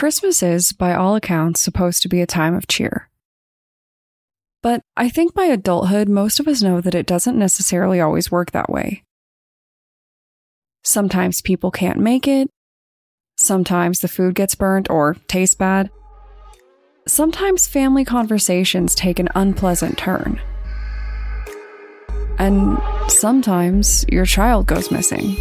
Christmas is, by all accounts, supposed to be a time of cheer. But I think by adulthood, most of us know that it doesn't necessarily always work that way. Sometimes people can't make it. Sometimes the food gets burnt or tastes bad. Sometimes family conversations take an unpleasant turn. And sometimes your child goes missing.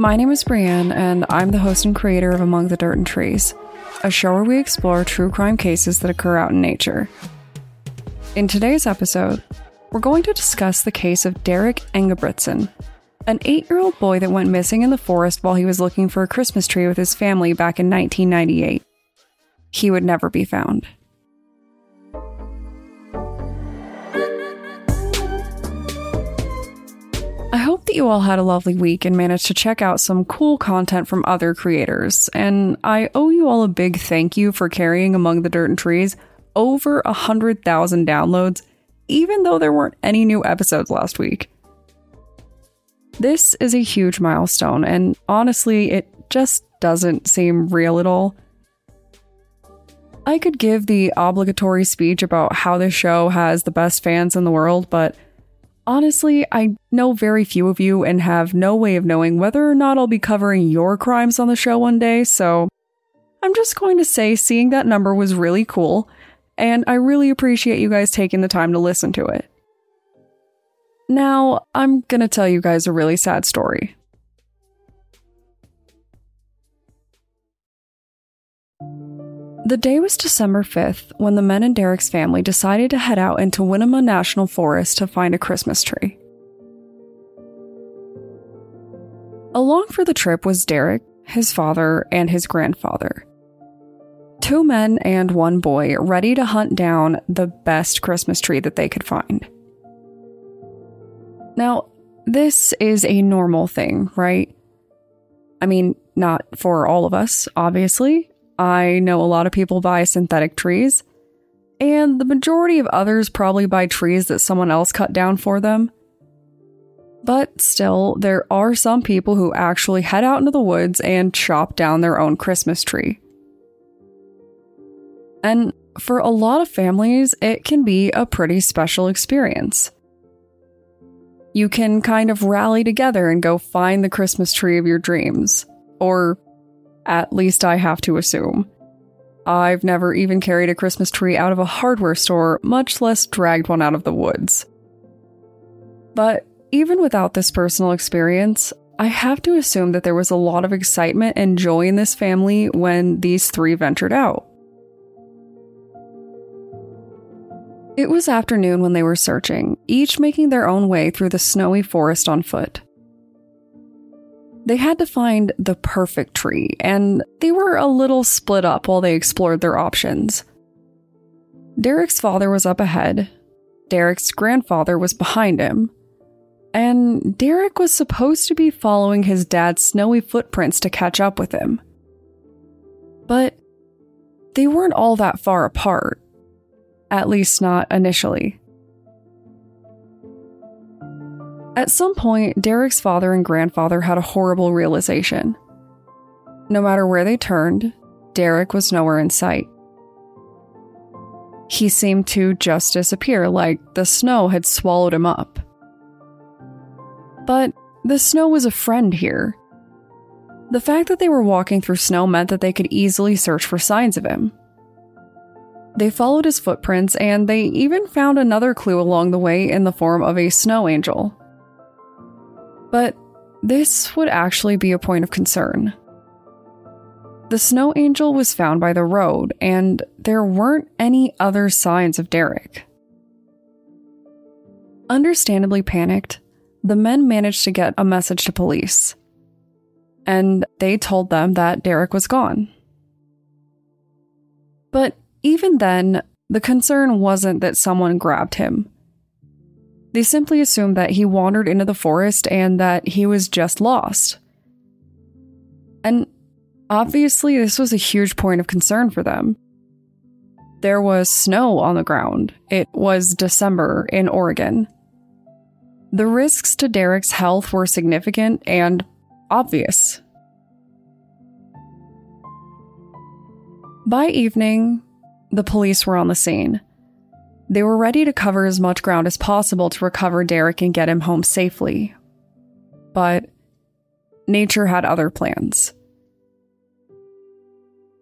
My name is Brienne, and I'm the host and creator of Among the Dirt and Trees, a show where we explore true crime cases that occur out in nature. In today's episode, we're going to discuss the case of Derek Engebretson, an eight year old boy that went missing in the forest while he was looking for a Christmas tree with his family back in 1998. He would never be found. That you all had a lovely week and managed to check out some cool content from other creators. And I owe you all a big thank you for carrying Among the Dirt and Trees over 100,000 downloads, even though there weren't any new episodes last week. This is a huge milestone, and honestly, it just doesn't seem real at all. I could give the obligatory speech about how this show has the best fans in the world, but Honestly, I know very few of you and have no way of knowing whether or not I'll be covering your crimes on the show one day, so I'm just going to say seeing that number was really cool, and I really appreciate you guys taking the time to listen to it. Now, I'm gonna tell you guys a really sad story. The day was December 5th when the men and Derek's family decided to head out into Winema National Forest to find a Christmas tree. Along for the trip was Derek, his father, and his grandfather. Two men and one boy ready to hunt down the best Christmas tree that they could find. Now, this is a normal thing, right? I mean, not for all of us, obviously, I know a lot of people buy synthetic trees, and the majority of others probably buy trees that someone else cut down for them. But still, there are some people who actually head out into the woods and chop down their own Christmas tree. And for a lot of families, it can be a pretty special experience. You can kind of rally together and go find the Christmas tree of your dreams, or at least I have to assume. I've never even carried a Christmas tree out of a hardware store, much less dragged one out of the woods. But even without this personal experience, I have to assume that there was a lot of excitement and joy in this family when these three ventured out. It was afternoon when they were searching, each making their own way through the snowy forest on foot. They had to find the perfect tree, and they were a little split up while they explored their options. Derek's father was up ahead, Derek's grandfather was behind him, and Derek was supposed to be following his dad's snowy footprints to catch up with him. But they weren't all that far apart, at least not initially. At some point, Derek's father and grandfather had a horrible realization. No matter where they turned, Derek was nowhere in sight. He seemed to just disappear, like the snow had swallowed him up. But the snow was a friend here. The fact that they were walking through snow meant that they could easily search for signs of him. They followed his footprints and they even found another clue along the way in the form of a snow angel. But this would actually be a point of concern. The snow angel was found by the road, and there weren't any other signs of Derek. Understandably panicked, the men managed to get a message to police. And they told them that Derek was gone. But even then, the concern wasn't that someone grabbed him. They simply assumed that he wandered into the forest and that he was just lost. And obviously, this was a huge point of concern for them. There was snow on the ground. It was December in Oregon. The risks to Derek's health were significant and obvious. By evening, the police were on the scene. They were ready to cover as much ground as possible to recover Derek and get him home safely. But nature had other plans.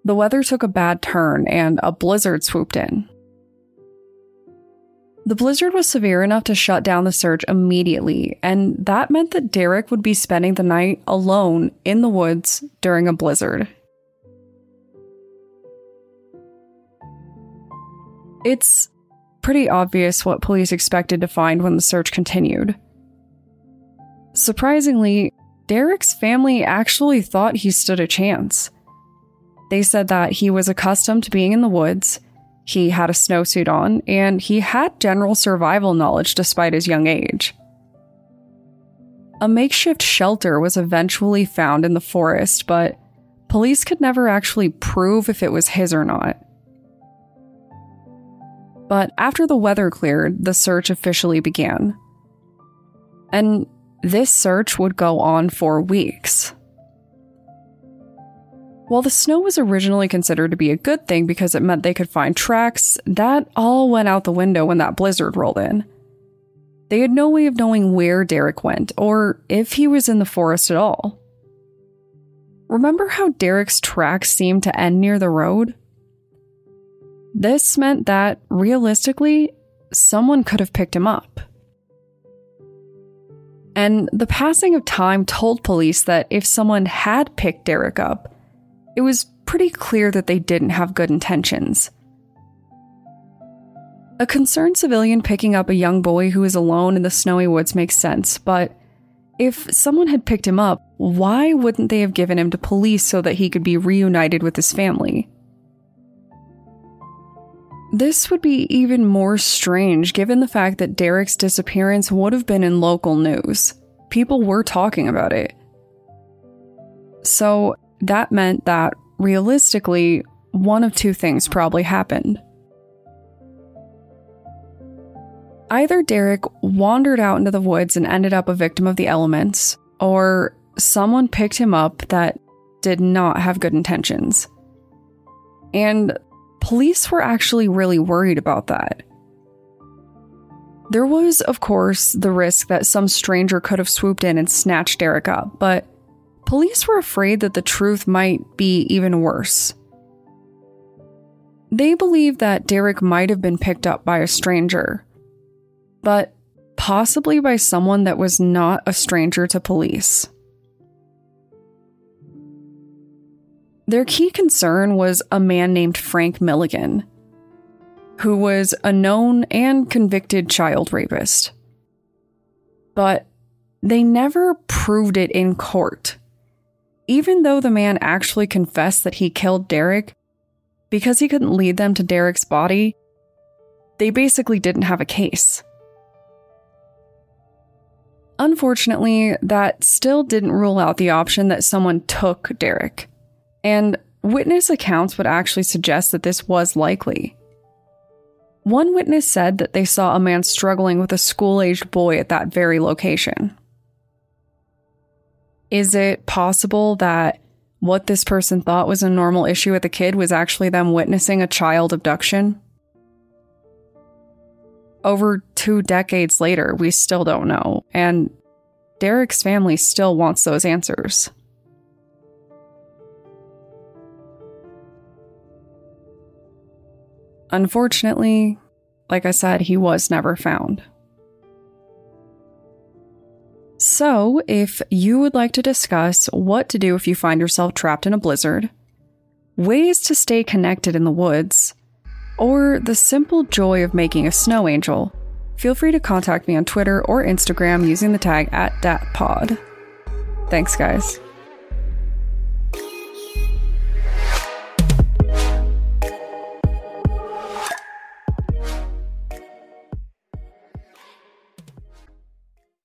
The weather took a bad turn and a blizzard swooped in. The blizzard was severe enough to shut down the search immediately, and that meant that Derek would be spending the night alone in the woods during a blizzard. It's pretty obvious what police expected to find when the search continued. Surprisingly, Derek's family actually thought he stood a chance. They said that he was accustomed to being in the woods, he had a snowsuit on, and he had general survival knowledge despite his young age. A makeshift shelter was eventually found in the forest, but police could never actually prove if it was his or not. But after the weather cleared, the search officially began. And this search would go on for weeks. While the snow was originally considered to be a good thing because it meant they could find tracks, that all went out the window when that blizzard rolled in. They had no way of knowing where Derek went or if he was in the forest at all. Remember how Derek's tracks seemed to end near the road? This meant that, realistically, someone could have picked him up. And the passing of time told police that if someone had picked Derek up, it was pretty clear that they didn't have good intentions. A concerned civilian picking up a young boy who is alone in the snowy woods makes sense, but if someone had picked him up, why wouldn't they have given him to police so that he could be reunited with his family? This would be even more strange given the fact that Derek's disappearance would have been in local news. People were talking about it. So, that meant that, realistically, one of two things probably happened. Either Derek wandered out into the woods and ended up a victim of the elements, or someone picked him up that did not have good intentions. And police were actually really worried about that. There was, of course, the risk that some stranger could have swooped in and snatched Derek up, but police were afraid that the truth might be even worse. They believed that Derek might have been picked up by a stranger, but possibly by someone that was not a stranger to police. Their key concern was a man named Frank Milligan, who was a known and convicted child rapist. But they never proved it in court even though the man actually confessed that he killed Derek, because he couldn't lead them to Derek's body, they basically didn't have a case. Unfortunately, that still didn't rule out the option that someone took Derek, and witness accounts would actually suggest that this was likely. One witness said that they saw a man struggling with a school aged boy at that very location. Is it possible that what this person thought was a normal issue with the kid was actually them witnessing a child abduction? Over two decades later, we still don't know, and Derek's family still wants those answers. Unfortunately, like I said, he was never found. So, if you would like to discuss what to do if you find yourself trapped in a blizzard, ways to stay connected in the woods, or the simple joy of making a snow angel, feel free to contact me on Twitter or Instagram using the tag at DatPod. Thanks, guys.